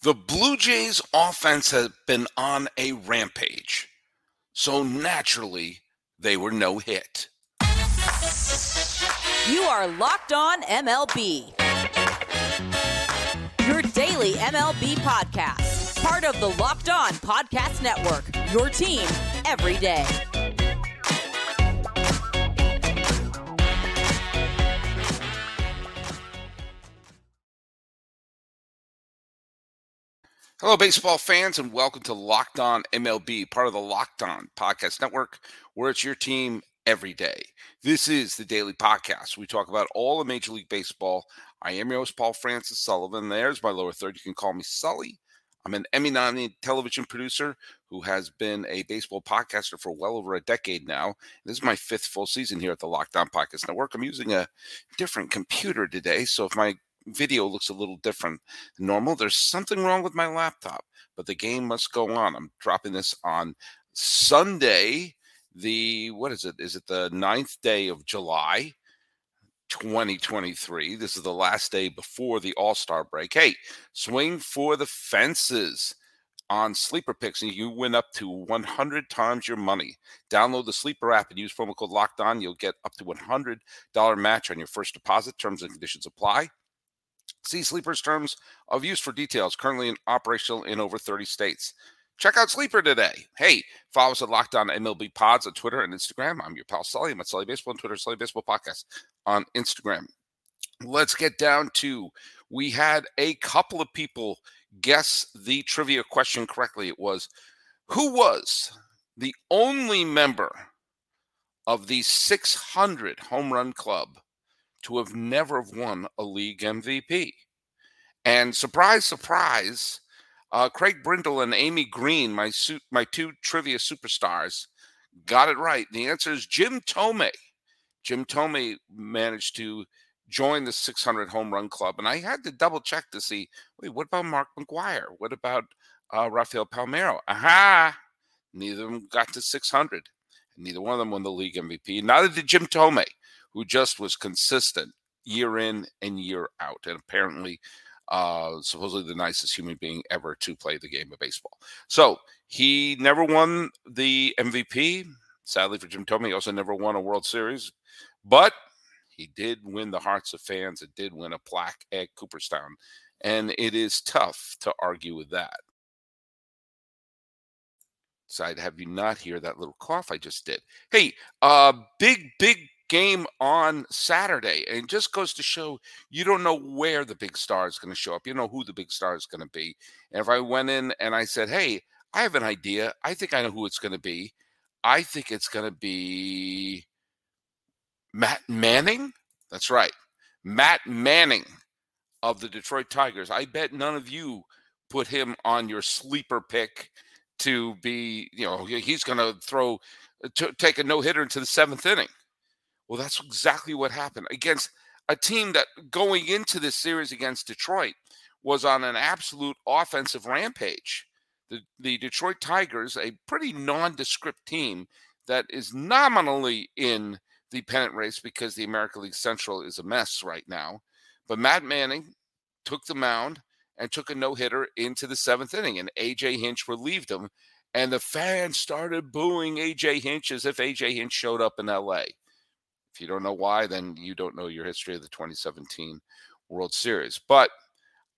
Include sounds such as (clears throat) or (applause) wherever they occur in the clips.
The Blue Jays offense has been on a rampage. So naturally, they were no hit. You are Locked On MLB. Your daily MLB podcast. Part of the Locked On Podcast Network. Your team every day. Hello, baseball fans, and welcome to Locked On MLB, part of the Locked On Podcast Network, where it's your team every day. This is the daily podcast. We talk about all of Major League Baseball. I am your host, Paul Francis Sullivan. There's my lower third. You can call me Sully. I'm an Emmy nominated television producer who has been a baseball podcaster for well over a decade now. This is my fifth full season here at the Locked On Podcast Network. I'm using a different computer today. So if my video looks a little different than normal. There's something wrong with my laptop, but the game must go on. I'm dropping this on Sunday, the what is it? Is it the ninth day of July? 2023. This is the last day before the All Star break. Hey, swing for the fences on Sleeper Picks, and you win up to 100 times your money. Download the Sleeper app and use promo code Locked On. You'll get up to $100 match on your first deposit. Terms and conditions apply. See Sleeper's terms of use for details. Currently in operational in over 30 states. Check out Sleeper today. Hey, follow us at Locked On MLB Pods on Twitter and Instagram. I'm your pal Sully. I'm at Sully Baseball on Twitter, Sully Baseball Podcast on Instagram. Let's get down to we had a couple of people guess the trivia question correctly. It was who was the only member of the 600 home run club to have never won a league MVP. And surprise, surprise, uh, Craig Brindle and Amy Green, my su- my two trivia superstars, got it right. The answer is Jim Thome. Jim Thome managed to join the 600 home run club, and I had to double check to see. Wait, what about Mark McGwire? What about uh, Rafael Palmeiro? Aha! Neither of them got to 600. Neither one of them won the league MVP. Neither did Jim Thome who just was consistent year in and year out, and apparently, uh, supposedly the nicest human being ever to play the game of baseball. So he never won the MVP. Sadly for Jim Thome, he also never won a World Series, but he did win the hearts of fans. It did win a plaque at Cooperstown, and it is tough to argue with that. So I'd have you not hear that little cough I just did. Hey, uh, big, big game on Saturday. And it just goes to show you don't know where the big star is going to show up. You know who the big star is going to be. And if I went in and I said, hey, I have an idea, I think I know who it's going to be. I think it's going to be Matt Manning. That's right. Matt Manning of the Detroit Tigers. I bet none of you put him on your sleeper pick to be, you know, he's going uh, to throw, take a no hitter into the seventh inning. Well, that's exactly what happened against a team that going into this series against Detroit was on an absolute offensive rampage. The, the Detroit Tigers, a pretty nondescript team that is nominally in the pennant race because the American League Central is a mess right now. But Matt Manning took the mound and took a no hitter into the seventh inning, and AJ Hinch relieved him. And the fans started booing AJ Hinch as if AJ Hinch showed up in LA. If you don't know why, then you don't know your history of the 2017 World Series. But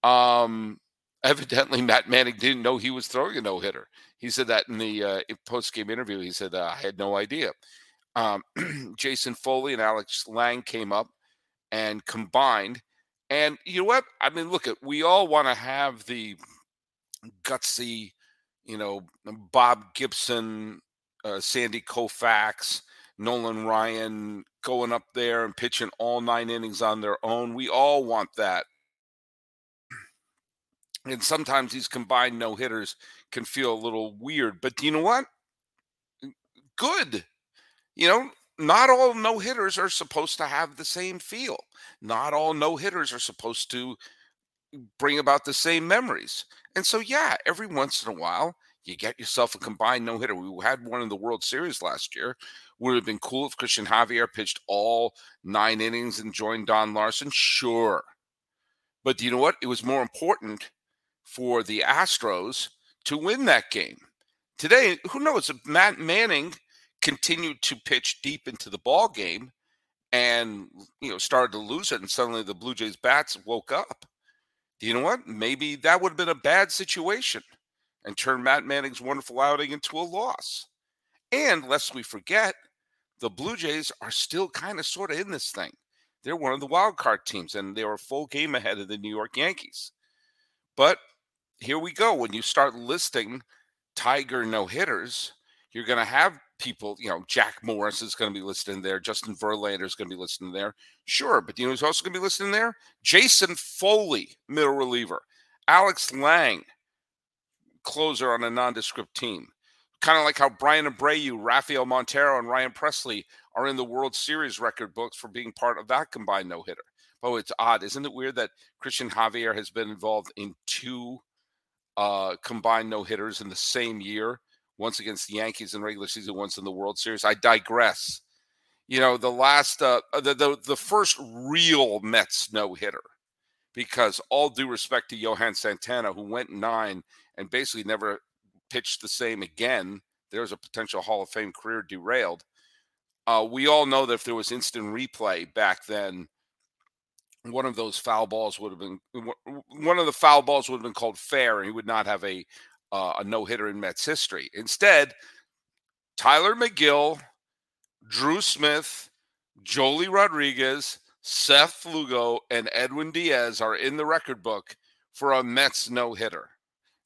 um, (laughs) evidently, Matt Manning didn't know he was throwing a no hitter. He said that in the uh, post game interview. He said, I had no idea. Um, (clears throat) Jason Foley and Alex Lange came up and combined. And you know what? I mean, look at we all want to have the gutsy, you know, Bob Gibson, uh, Sandy Koufax, Nolan Ryan going up there and pitching all nine innings on their own. We all want that. And sometimes these combined no hitters can feel a little weird. But you know what? Good. You know, not all no hitters are supposed to have the same feel. Not all no hitters are supposed to bring about the same memories. And so, yeah, every once in a while, you get yourself a combined no hitter. We had one in the World Series last year. Would have been cool if Christian Javier pitched all nine innings and joined Don Larsen. Sure. But do you know what? It was more important for the Astros to win that game. Today, who knows Matt Manning continued to pitch deep into the ball game and you know started to lose it and suddenly the Blue Jays bats woke up. You know what? Maybe that would have been a bad situation and turned Matt Manning's wonderful outing into a loss. And lest we forget, the Blue Jays are still kind of sort of in this thing. They're one of the wild card teams, and they were full game ahead of the New York Yankees. But here we go. When you start listing Tiger no hitters, you're going to have people, you know, Jack Morris is going to be listed in there. Justin Verlander is going to be listed in there. Sure. But you know who's also going to be listed in there? Jason Foley, middle reliever. Alex Lange, closer on a nondescript team. Kind of like how Bryan Abreu, Rafael Montero, and Ryan Pressly are in the World Series record books for being part of that combined no hitter. Oh, it's odd. Isn't it weird that Christian Javier has been involved in two uh, combined no hitters in the same year? Once against the Yankees in regular season, once in the World Series. I digress. You know, the last, uh, the, the, the first real Mets no hitter, because all due respect to Johan Santana, who went nine and basically never pitched the same again. There's a potential Hall of Fame career derailed. Uh, we all know that if there was instant replay back then, one of those foul balls would have been one of the foul balls would have been called fair, and he would not have a uh, a no hitter in Mets history. Instead, Tylor Megill, Drew Smith, Joely Rodriguez, Seth Lugo, and Edwin Diaz are in the record book for a Mets no hitter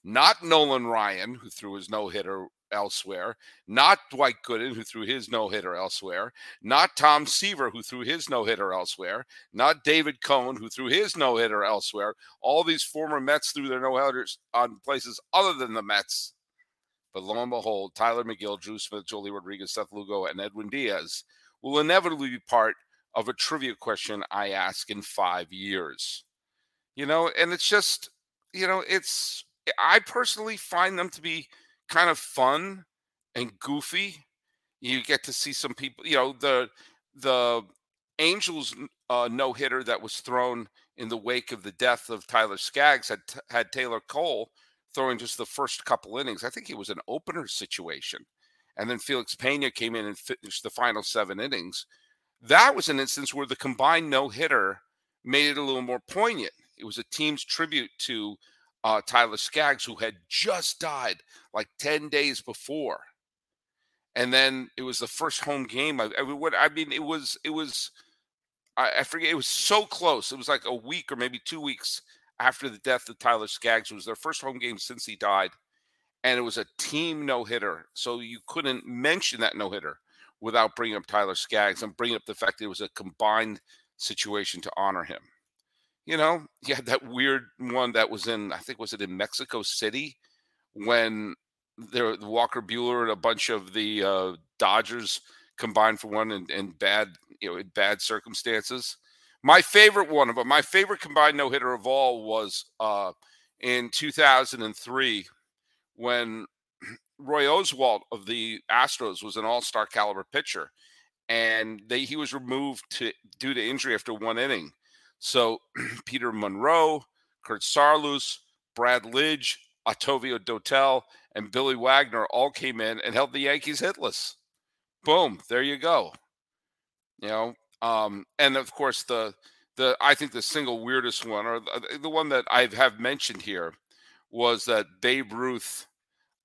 not Nolan Ryan, who threw his no hitter elsewhere, not Dwight Gooden, who threw his no hitter elsewhere, not Tom Seaver, who threw his no hitter elsewhere, not David Cone, who threw his no hitter elsewhere. All these former Mets threw their no hitters on places other than the Mets. But lo and behold, Tylor Megill, Drew Smith, Joely Rodriguez, Seth Lugo, and Edwin Diaz will inevitably be part of a trivia question I ask in five years. You know, and it's just, you know, it's I personally find them to be kind of fun and goofy. You get to see some people, you know, the the Angels uh, no hitter that was thrown in the wake of the death of Tyler Skaggs had had Taylor Cole throwing just the first couple innings. I think it was an opener situation, and then Felix Pena came in and finished the final seven innings. That was an instance where the combined no hitter made it a little more poignant. It was a team's tribute to uh, Tyler Skaggs, who had just died like 10 days before. And then it was the first home game. I, I, mean, what, I mean, it was, it was, I, I, forget, it was so close. It was like a week or maybe two weeks after the death of Tyler Skaggs. It was their first home game since he died. And it was a team no hitter. So you couldn't mention that no hitter without bringing up Tyler Skaggs and bringing up the fact that it was a combined situation to honor him. You know, (laughs) you had that weird one that was in, I think, was it in Mexico City when there Walker Buehler and a bunch of the uh, Dodgers combined for one in, in bad, you know, in bad circumstances. My favorite one, but my favorite combined no hitter of all was uh, in 2003 when (clears throat) Roy Oswalt of the Astros was an All Star caliber pitcher, and they, he was removed to due to injury after one inning. So (clears throat) Peter Munro, Kurt Saarloos, Brad Lidge, Octavio Dotel, and Billy Wagner all came in and held the Yankees hitless. Boom, there you go. You know, um, and of course the the I think the single weirdest one, or the, the one that I have mentioned here, was that Babe Ruth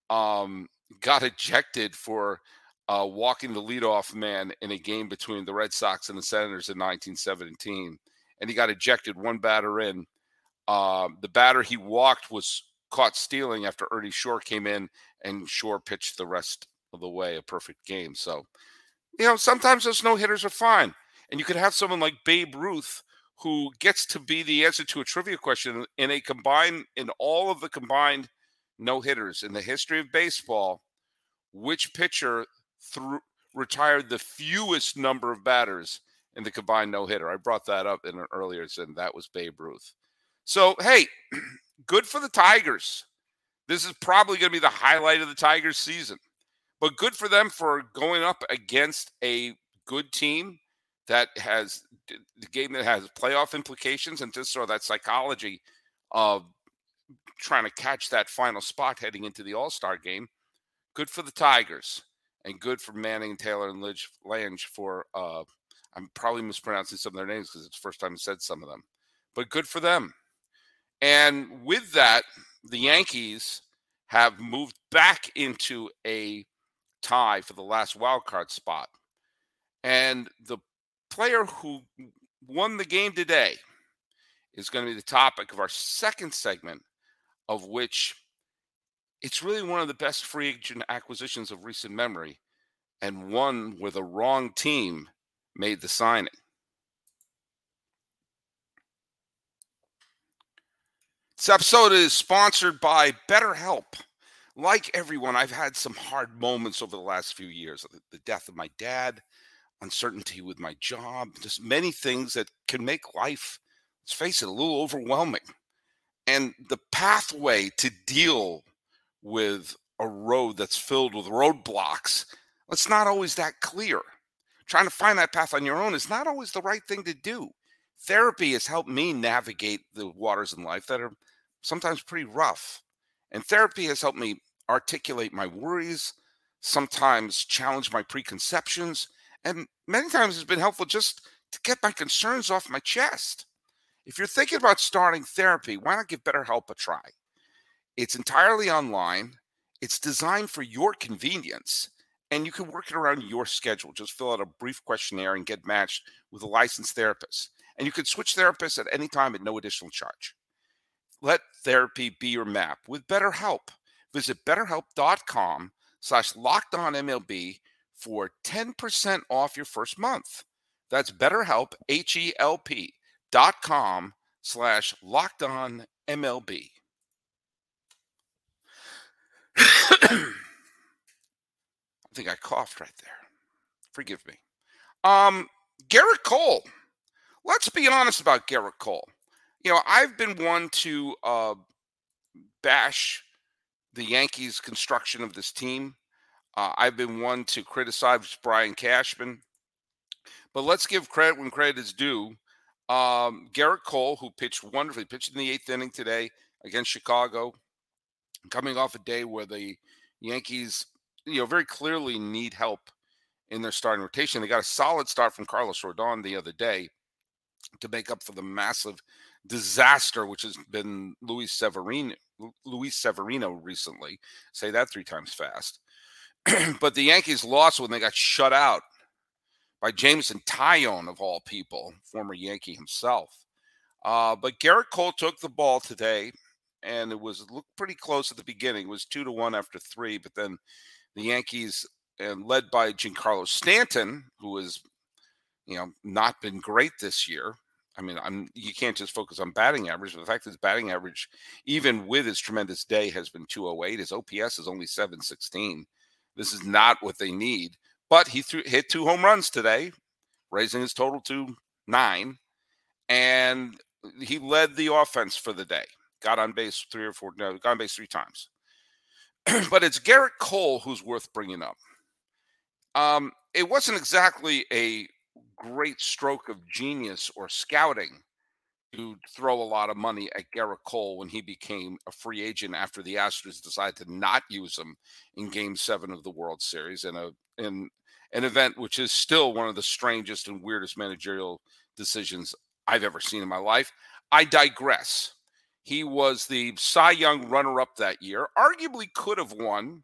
um, got ejected for uh, walking the leadoff man in a game between the Red Sox and the Senators in 1917 and he got ejected one batter in. Uh, the batter he walked was caught stealing after Ernie Shore came in and Shore pitched the rest of the way a perfect game. So, you know, sometimes those no hitters are fine. And you could have someone like Babe Ruth who gets to be the answer to a trivia question in a combined, in all of the combined no hitters in the history of baseball. Which pitcher threw, retired the fewest number of batters in the combined no hitter. I brought that up in an earlier, and that was Babe Ruth. So, hey, (clears throat) good for the Tigers. This is probably going to be the highlight of the Tigers season, but good for them for going up against a good team that has the game that has playoff implications and just sort of that psychology of trying to catch that final spot heading into the All Star game. Good for the Tigers and good for Manning, Taylor, and Lange for. Uh, I'm probably mispronouncing some of their names because it's the first time I said some of them, but good for them. And with that, the Yankees have moved back into a tie for the last wild card spot. And the player who won the game today is going to be the topic of our second segment, of which it's really one of the best free agent acquisitions of recent memory, and one where the wrong team made the signing. This episode is sponsored by BetterHelp. Like everyone, I've had some hard moments over the last few years the death of my dad, uncertainty with my job, just many things that can make life, let's face it, a little overwhelming. And the pathway to deal with a road that's filled with roadblocks, it's not always that clear. Trying to find that path on your own is not always the right thing to do. Therapy has helped me navigate the waters in life that are sometimes pretty rough. And therapy has helped me articulate my worries, sometimes challenge my preconceptions, and many times it's been helpful just to get my concerns off my chest. If you're thinking about starting therapy, why not give BetterHelp a try? It's entirely online, it's designed for your convenience, and you can work it around your schedule. Just fill out a brief questionnaire and get matched with a licensed therapist. And you can switch therapists at any time at no additional charge. Let therapy be your map with BetterHelp. Visit betterhelp.com slash locked on MLB for 10% off your first month. That's betterhelp, H-E-L-P dot com slash locked on MLB. (coughs) I think I coughed right there. Forgive me. Um, Gerrit Cole. Let's be honest about Gerrit Cole you know, I've been one to uh, bash the Yankees' construction of this team. Uh, I've been one to criticize Brian Cashman. But let's give credit when credit is due. Um, Gerrit Cole, who pitched wonderfully, pitched in the eighth inning today against Chicago, coming off a day where the Yankees, you know, very clearly need help in their starting rotation. They got a solid start from Carlos Rodon the other day to make up for the massive disaster, which has been Luis Severino, Luis Severino recently. Say that three times fast. (clears throat) but the Yankees lost when they got shut out by Jameson Taillon, of all people, former Yankee himself. Uh, but Gerrit Cole took the ball today, and it was looked pretty close at the beginning. It was two to one after three, but then the Yankees, and led by Giancarlo Stanton, who has, you know, not been great this year, I mean, I'm you can't just focus on batting average. But the fact that his batting average, even with his tremendous day, has been 208. His OPS is only 716. This is not what they need. But he threw, hit two home runs today, raising his total to nine, and he led the offense for the day. Got on base three or four. No, got on base three times. (clears throat) but it's Gerrit Cole who's worth bringing up. Um, it wasn't exactly a great stroke of genius or scouting to throw a lot of money at Gerrit Cole when he became a free agent after the Astros decided to not use him in Game Seven of the World Series in a in an event which is still one of the strangest and weirdest managerial decisions I've ever seen in my life. I digress. He was the Cy Young runner-up that year. Arguably could have won.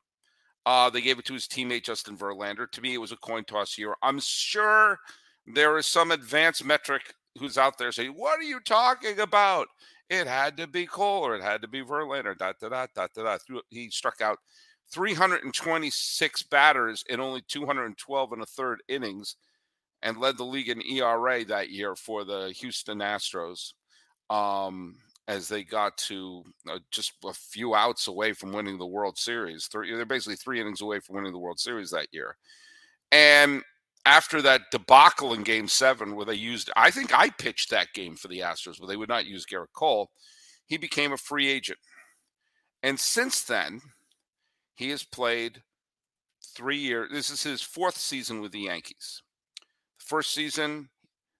Uh, they gave it to his teammate Justin Verlander. To me, it was a coin toss year. I'm sure there is some advanced metric who's out there saying, What are you talking about? It had to be Cole or it had to be Verlander. Da, da, da, da, da, da. He struck out 326 batters in only 212 and a third innings and led the league in ERA that year for the Houston Astros um, as they got to uh, just a few outs away from winning the World Series. Three, they're basically three innings away from winning the World Series that year. And after that debacle in game seven where they used i think i pitched that game for the astros where they would not use gerrit cole he became a free agent and since then he has played three years this is his fourth season with the yankees the first season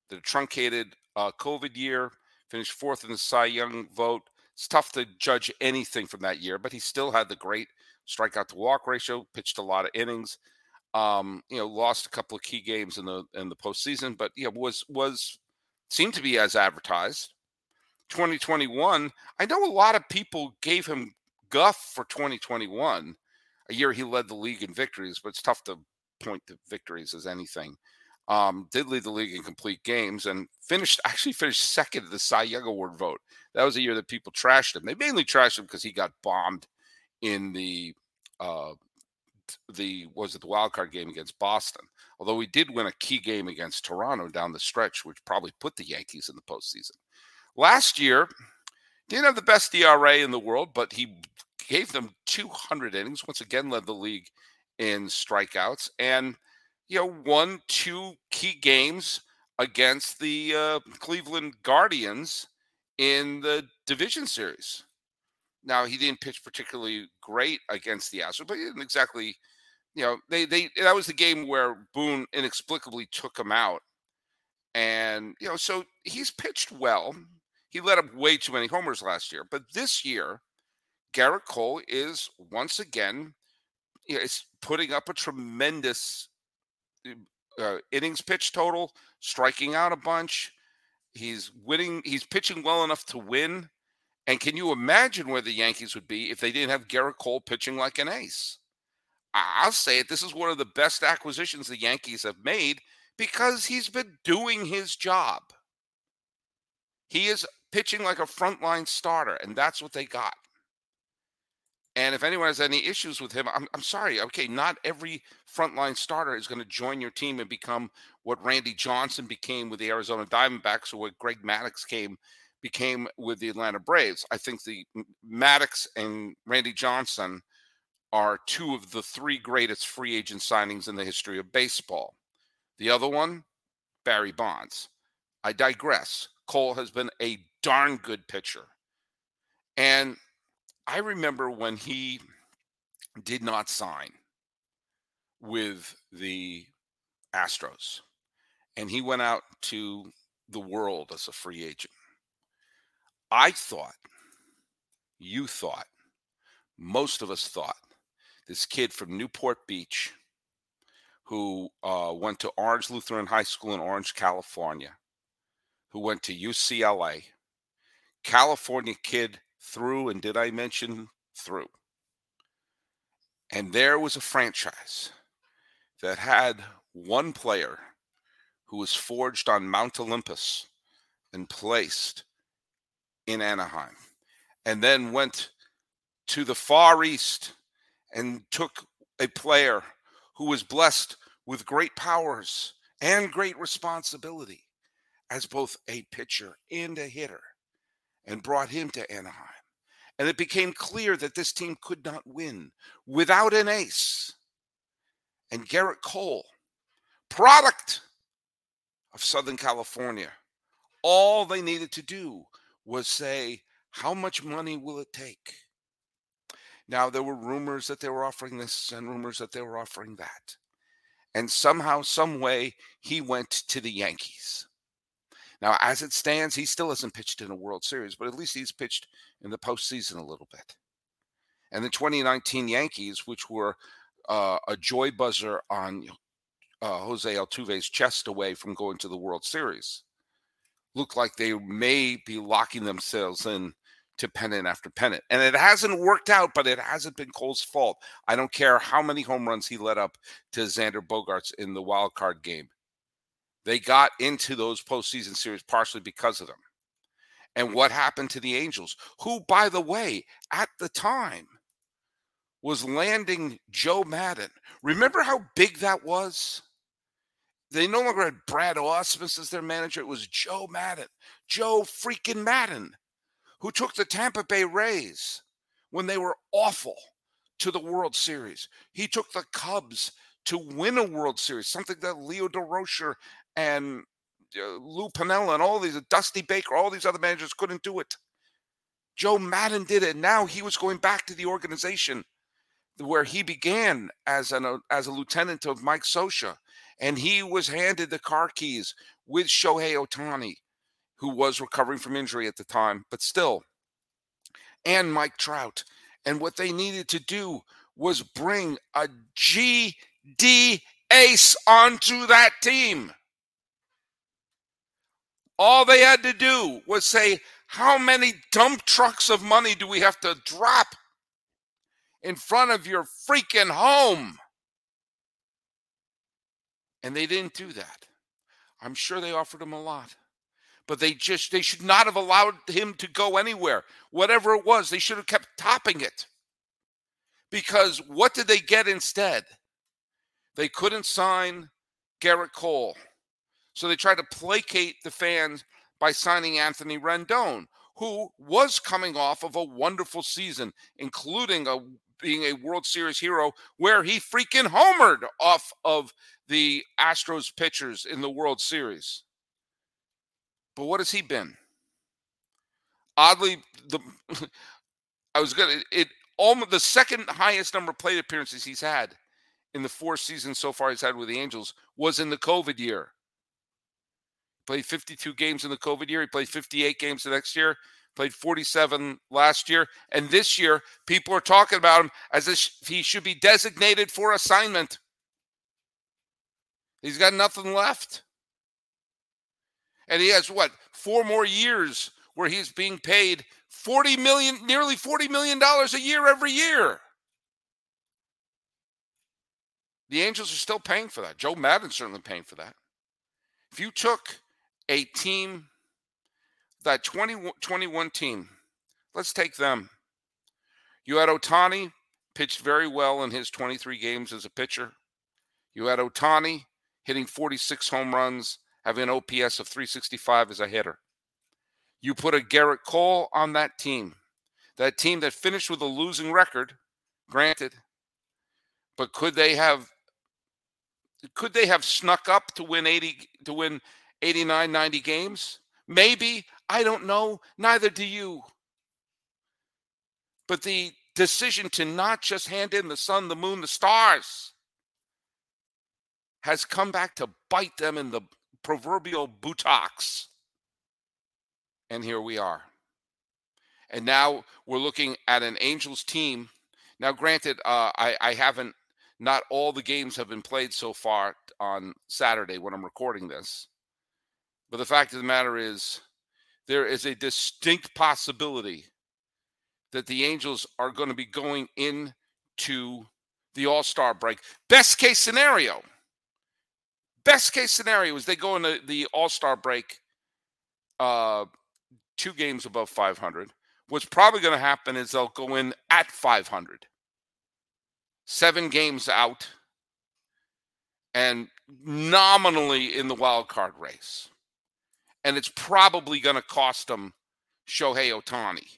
the truncated uh, covid year finished fourth in the cy young vote it's tough to judge anything from that year, but he still had the great strikeout to walk ratio, pitched a lot of innings. Um, you know, lost a couple of key games in the in the postseason, but yeah, was was seemed to be as advertised. 2021, I know a lot of people gave him guff for 2021, a year he led the league in victories, but it's tough to point to victories as anything. Um, did lead the league in complete games and finished (laughs) actually finished second in the Cy Young Award vote. That was a year that people trashed him. They mainly trashed him because he got bombed in the uh, the was it the wild card game against Boston. Although he did win a key game against Toronto down the stretch, which probably put the Yankees in the postseason. Last year, didn't have the best ERA in the world, but he gave them 200 innings. Once again, led the league in strikeouts, and you know won two key games against the uh, Cleveland Guardians in the division series. Now he didn't pitch particularly great against the Astros, but he didn't exactly, you know, they they that was the game where Boone inexplicably took him out, and you know, so he's pitched well. He let up way too many homers last year, but this year, Gerrit Cole is once again you know, is putting up a tremendous uh, innings pitch total, striking out a bunch. He's winning. He's pitching well enough to win. And can you imagine where the Yankees would be if they didn't have Gerrit Cole pitching like an ace? I'll say it. This is one of the best acquisitions the Yankees have made because he's been doing his job. He is pitching like a frontline starter, and that's what they got. And if anyone has any issues with him, I'm, I'm sorry. Okay, not every frontline starter is going to join your team and become what Randy Johnson became with the Arizona Diamondbacks or what Greg Maddux came became with the Atlanta Braves. I think the Maddux and Randy Johnson are two of the three greatest free agent signings in the history of baseball. The other one, Barry Bonds. I digress. Cole has been a darn good pitcher. And I remember when he did not sign with the Astros and he went out to the world as a free agent. I thought, you thought, most of us thought this kid from Newport Beach who uh, went to Orange Lutheran High School in Orange, California, who went to UCLA, California kid through, and did I mention through? And there was a franchise that had one player who was forged on Mount Olympus and placed in Anaheim, and then went to the Far East and took a player who was blessed with great powers and great responsibility as both a pitcher and a hitter and brought him to Anaheim. And it became clear that this team could not win without an ace. And Gerrit Cole, product of Southern California, all they needed to do was say, How much money will it take? Now, there were rumors that they were offering this and rumors that they were offering that. And somehow, some way, he went to the Yankees. Now, as it stands, he still hasn't pitched in a World Series, but at least he's pitched in the postseason a little bit. And the 2019 Yankees, which were uh, a joy buzzer on uh, Jose Altuve's chest away from going to the World Series, look like they may be locking themselves in to pennant after pennant. And it hasn't worked out, but it hasn't been Cole's fault. I don't care how many home runs he let up to Xander Bogaerts in the wild card game. They got into those postseason series partially because of them. And what happened to the Angels, who, by the way, at the time was landing Joe Maddon. Remember how big that was? They no longer had Brad Ausmus as their manager. It was Joe Maddon, Joe freaking Maddon, who took the Tampa Bay Rays when they were awful to the World Series. He took the Cubs to win a World Series, something that Leo Durocher and Lou Piniella and all these, Dusty Baker, all these other managers couldn't do it. Joe Maddon did it. Now he was going back to the organization where he began as an uh, as a lieutenant of Mike Scioscia, and he was handed the car keys with Shohei Ohtani, who was recovering from injury at the time, but still, and Mike Trout. And what they needed to do was bring a GD ace onto that team. All they had to do was say, How many dump trucks of money do we have to drop in front of your freaking home? And they didn't do that. I'm sure they offered him a lot. But they just they should not have allowed him to go anywhere. Whatever it was, they should have kept topping it. Because what did they get instead? They couldn't sign Gerrit Cole. So they tried to placate the fans by signing Anthony Rendon, who was coming off of a wonderful season, including a being a World Series hero, where he freaking homered off of the Astros pitchers in the World Series. But what has he been? Oddly, the (laughs) I was gonna it almost the second highest number of plate appearances he's had in the four seasons so far he's had with the Angels was in the COVID year. Played 52 games in the COVID year. He played 58 games the next year. Played 47 last year. And this year, people are talking about him as if he should be designated for assignment. He's got nothing left. And he has what? Four more years where he's being paid 40 million, nearly 40 million dollars a year every year. The Angels are still paying for that. Joe Maddon's certainly paying for that. If you took a team, that 20, 21 team, let's take them. You had Ohtani pitched very well in his 23 games as a pitcher. You had Ohtani hitting 46 home runs, having an OPS of 365 as a hitter. You put a Gerrit Cole on that team, that team that finished with a losing record, granted, but could they have could they have snuck up to win 80 to win 89 90 games? Maybe, I don't know, neither do you. But the decision to not just hand in the sun, the moon, the stars has come back to bite them in the proverbial buttocks. And here we are. And now we're looking at an Angels team. Now, granted, uh, I, I haven't, not all the games have been played so far on Saturday when I'm recording this. But the fact of the matter is, there is a distinct possibility that the Angels are going to be going into the All Star break. Best case scenario. Best case scenario is they go into the All Star break uh, two games above 500. What's probably going to happen is they'll go in at 500, seven games out, and nominally in the wild card race. And it's probably going to cost them Shohei Ohtani.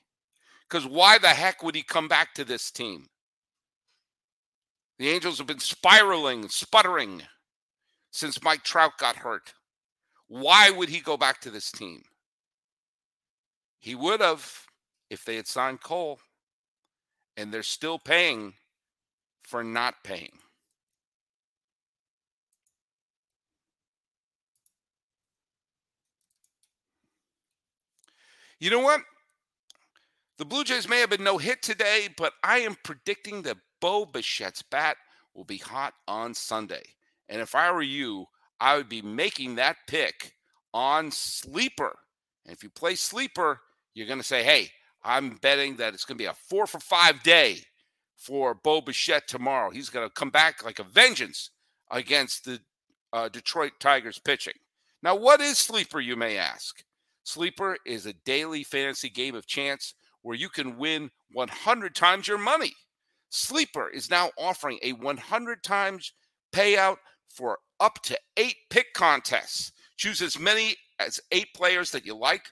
Because why the heck would he come back to this team? The Angels have been spiraling, sputtering since Mike Trout got hurt. Why would he go back to this team? He would have if they had signed Cole, and they're still paying for not paying. You know what? The Blue Jays may have been no hit today, but I am predicting that Bo Bichette's bat will be hot on Sunday. And if I were you, I would be making that pick on Sleeper. And if you play Sleeper, you're going to say, hey, I'm betting that it's going to be a four for five day for Bo Bichette tomorrow. He's going to come back like a vengeance against the uh, Detroit Tigers pitching. Now, what is Sleeper, you may ask? Sleeper is a daily fantasy game of chance where you can win 100 times your money. Sleeper is now offering a 100 times payout for up to eight pick contests. Choose as many as eight players that you like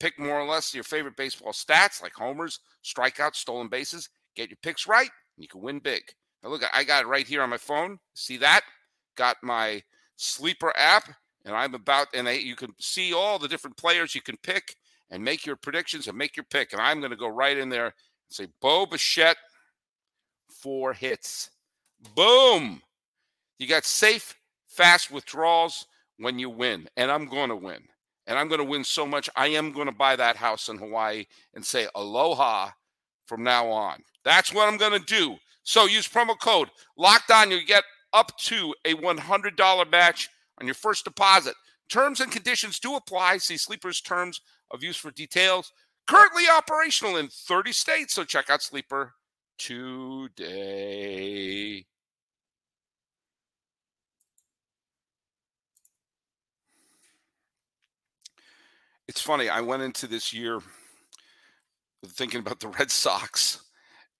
pick more or less your favorite baseball stats like homers, strikeouts, stolen bases. Get your picks right, and you can win big. Now, look, I got it right here on my phone. See that? Got my sleeper app, and I'm about, and I, you can see all the different players you can pick and make your predictions and make your pick. And I'm going to go right in there and say Bo Bichette, four hits. Boom. You got safe, fast withdrawals when you win, and I'm going to win and I'm going to win so much. I am going to buy that house in Hawaii and say aloha from now on. That's what I'm going to do. So use promo code locked on. You get up to a $100 match on your first deposit. Terms and conditions do apply. See Sleeper's terms of use for details. Currently operational in 30 states. So check out Sleeper today. It's funny. I went into this year thinking about the Red Sox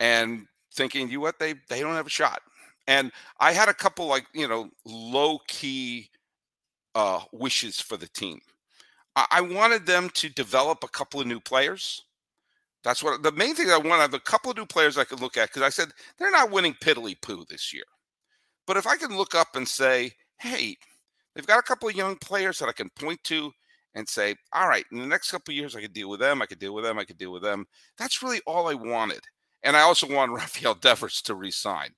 and thinking, you know what, they they don't have a shot. And I had a couple like, you know, low key uh wishes for the team. I, I wanted them to develop a couple of new players. That's what the main thing I want. I have a couple of new players I could look at because I said they're not winning piddly poo this year. But if I can look up and say, hey, they've got a couple of young players that I can point to and say, all right, in the next couple of years, I could deal with them. I could deal with them. I could deal with them. That's really all I wanted. And I also want (laughs) Rafael Devers to resign.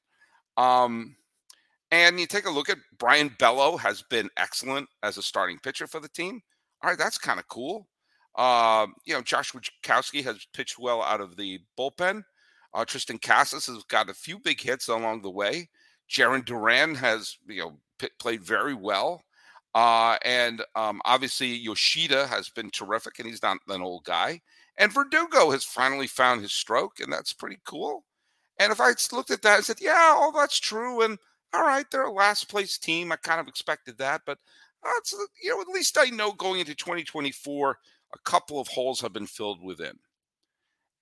Um, and you take a look at Brayan Bello has been excellent as a starting pitcher for the team. All right, that's kind of cool. Uh, you know, Josh Winckowski has pitched well out of the bullpen. Uh, Triston Casas has got a few big hits along the way. Jarren Duran has, you know, p- played very well. Uh, and um, obviously Yoshida has been terrific, and he's not an old guy. And Verdugo has finally found his stroke, and that's pretty cool. And if I looked at that and said, "Yeah, all that's true," and all right, they're a last place team, I kind of expected that, but that's uh, you know at least I know going into 2024, a couple of holes have been filled within.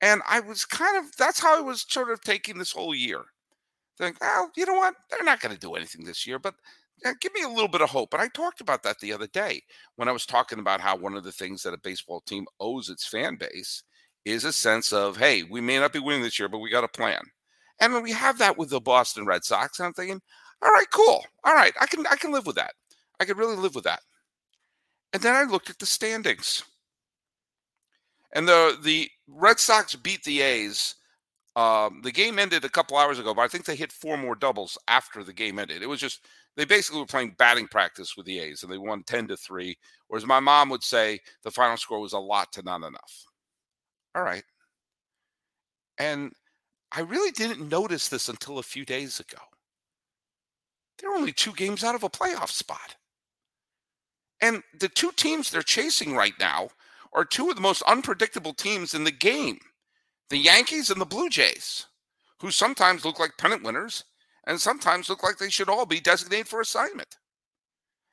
And I was kind of that's how I was sort of taking this whole year. Think, well, you know what? They're not going to do anything this year, but yeah, give me a little bit of hope. And I talked about that the other day when I was talking about how one of the things that a baseball team owes its fan base is a sense of, hey, we may not be winning this year, but we got a plan. And when we have that with the Boston Red Sox, I'm thinking, all right, cool. All right, I can I can live with that. I could really live with that. And then I looked at the standings. And the the Red Sox beat the A's um, the game ended a couple hours ago, but I think they hit four more doubles after the game ended. It was just they basically were playing batting practice with the A's, and they won ten to three. Whereas my mom would say the final score was a lot to not enough. All right, and I really didn't notice this until a few days ago. They're only two games out of a playoff spot, and the two teams they're chasing right now are two of the most unpredictable teams in the game the Yankees and the Blue Jays, who sometimes look like pennant winners and sometimes look like they should all be designated for assignment.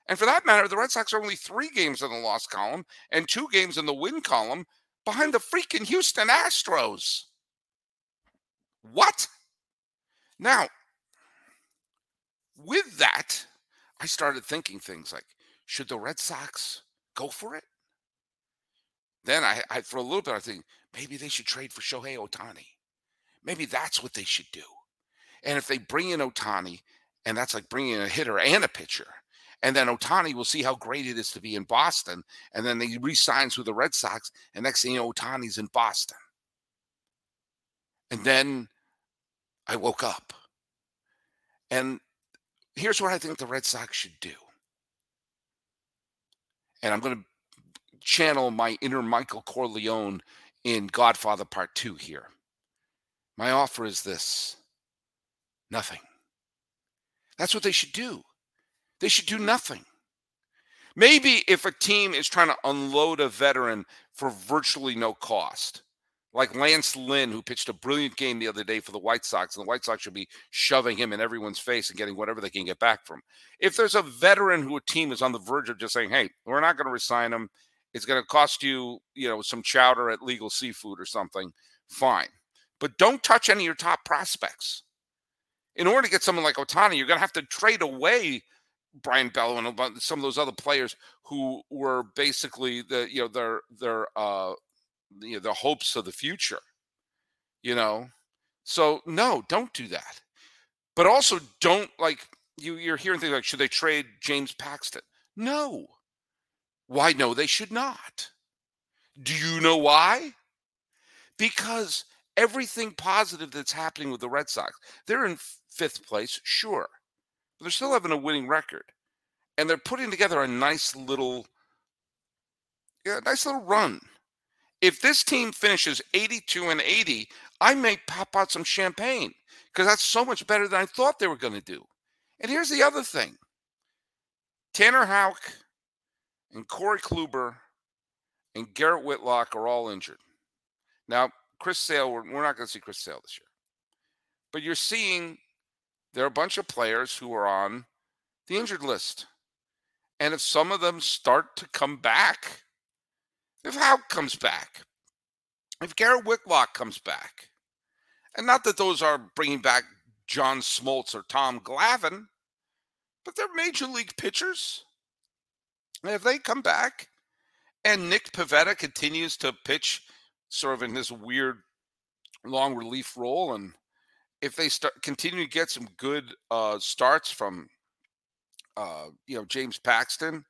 And for that matter, the Red Sox are only three games in the loss column and two games in the win column behind the freaking Houston Astros. What? Now, with that, I started thinking things like should the Red Sox go for it? Then I, I for a little bit, I think maybe they should trade for Shohei Ohtani. Maybe that's what they should do. And if they bring in Ohtani, and that's like bringing in a hitter and a pitcher, and then Ohtani will see how great it is to be in Boston, and then he re-signs with the Red Sox, and next thing you know, Ohtani's in Boston. And then I woke up. And here's what I think the Red Sox should do. And I'm going to channel my inner Michael Corleone in Godfather Part 2 here. My offer is this nothing. That's what they should do. They should do nothing. Maybe if a team is trying to unload a veteran for virtually no cost, like Lance Lynn, who pitched a brilliant game the other day for the White Sox, and the White Sox should be shoving him in everyone's face and getting whatever they can get back from. If there's a veteran who a team is on the verge of just saying, hey, we're not going to resign him, it's going to cost you, you know, some chowder at Legal Seafood or something, fine. But don't touch any of your top prospects. In order to get someone like Ohtani, you're going to have to trade away Brayan Bello and some of those other players who were basically the, you know, their their uh, you know, the hopes of the future. You know, so no, don't do that. But also don't like you. You're hearing things like, should they trade James Paxton? No why, no, they should not. Do you know why? Because everything positive that's happening with the Red Sox, they're in fifth place, sure, but they're still having a winning record. And they're putting together a nice little, yeah, nice little run. If this team finishes 82 and 80, I may pop out some champagne because that's so much better than I thought they were going to do. And here's the other thing Tanner Houck and Corey Kluber and Garrett Whitlock are all injured. Now, Chris Sale, we're, we're not going to see Chris Sale this year. But you're seeing there are a bunch of players who are on the injured list. And if some of them start to come back, if Houck comes back, if Garrett Whitlock comes back, and not that those are bringing back John Smoltz or Tom Glavine, but they're major league pitchers. And if they come back and Nick Pivetta continues to pitch sort of in this weird long relief role, and if they start continue to get some good uh, starts from uh, you know James Paxton,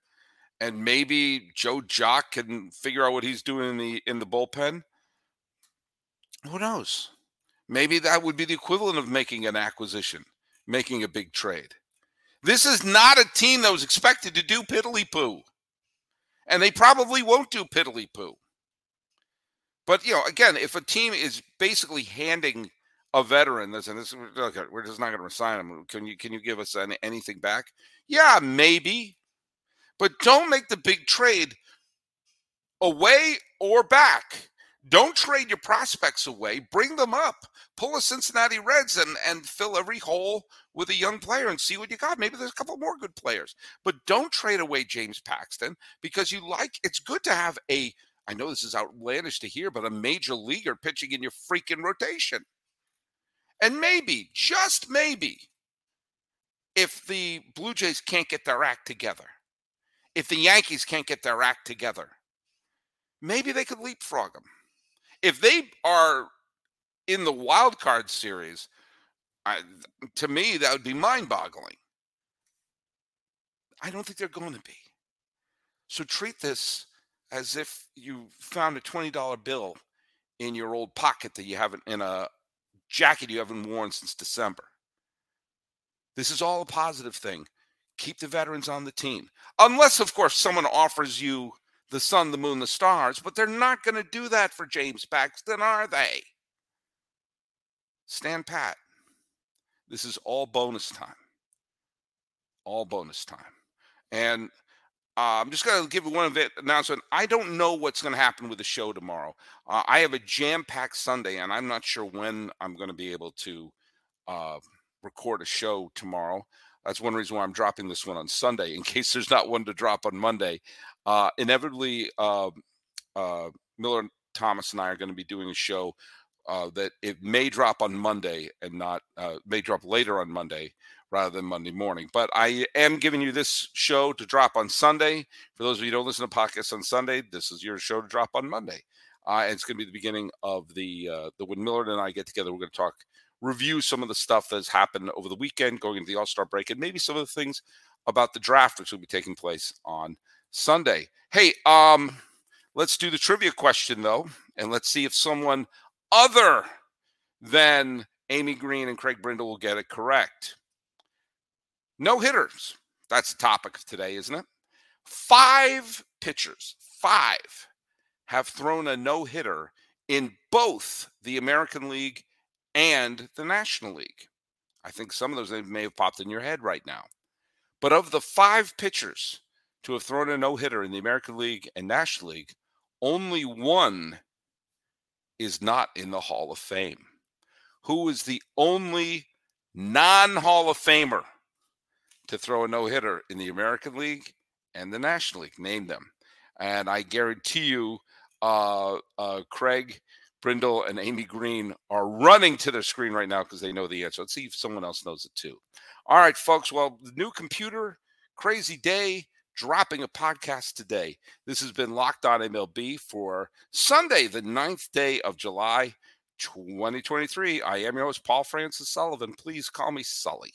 and maybe Joe Jacques can figure out what he's doing in the in the bullpen. Who knows? Maybe that would be the equivalent of making an acquisition, making a big trade. This is not a team that was expected to do piddly poo. And they probably won't do piddly poo. But, you know, again, if a team is basically handing a veteran this and this, okay, we're just not going to resign him. Can you can you give us any, anything back? Yeah, maybe. But don't make the big trade away or back. Don't trade your prospects away. Bring them up. Pull a Cincinnati Reds and, and fill every hole with a young player and see what you got. Maybe there's a couple more good players. But don't trade away James Paxton because you like it's good to have a I know this is outlandish to hear, but a major leaguer pitching in your freaking rotation. And maybe, just maybe, if the Blue Jays can't get their act together, if the Yankees can't get their act together, maybe they could leapfrog them. If they are in the wild card series, I, to me, that would be mind boggling. I don't think they're going to be. So treat this as if you found a $20 bill in your old pocket that you haven't in a jacket you haven't worn since December. This is all a positive thing. Keep the veterans on the team. Unless, of course, someone offers you the sun, the moon, the stars, but they're not going to do that for James Paxton, are they? Stand pat. This is all bonus time. All bonus time. And uh, I'm just going to give you one announcement. I don't know what's going to happen with the show tomorrow. Uh, I have a jam packed Sunday, and I'm not sure when I'm going to be able to uh, record a show tomorrow. That's one reason why I'm dropping this one on Sunday, in (laughs) case there's not one to drop on Monday. Uh, inevitably, uh, uh, Miller Thomas and I are going to be doing a show uh, that it may drop on Monday and not uh, may drop later on Monday rather than Monday morning. But I am giving you this show to drop on Sunday. For those of you who don't listen to podcasts on Sunday, this is your show to drop on Monday. Uh, it's going to be the beginning of the the when Miller and I get together. We're going to talk review some of the stuff that has happened over the weekend, going into the All Star break, and maybe some of the things about the draft which will be taking place on Sunday. Hey, um, let's do the trivia question though, and let's see if someone other than Amy Green and Craig Brindle will get it correct. No hitters. That's the topic of today, isn't it? Five pitchers, five, have thrown a no hitter in both the American League and the National League. I think some of those may have popped in your head right now. But of the five pitchers to have thrown a no hitter in the American League and National League, only one is not in the Hall of Fame. Who is the only non Hall of Famer to throw a no hitter in the American League and the National League? Name them. And I guarantee you, uh, uh, Craig Brindle and Amy Green are running to their screen right now because they know the answer. Let's see if someone else knows it too. All right, folks. Well, new computer, crazy day, dropping a podcast today. This has been Locked On MLB for Sunday, the 9th day of July, 2023. I am your host, Paul Francis Sullivan. Please call me Sully.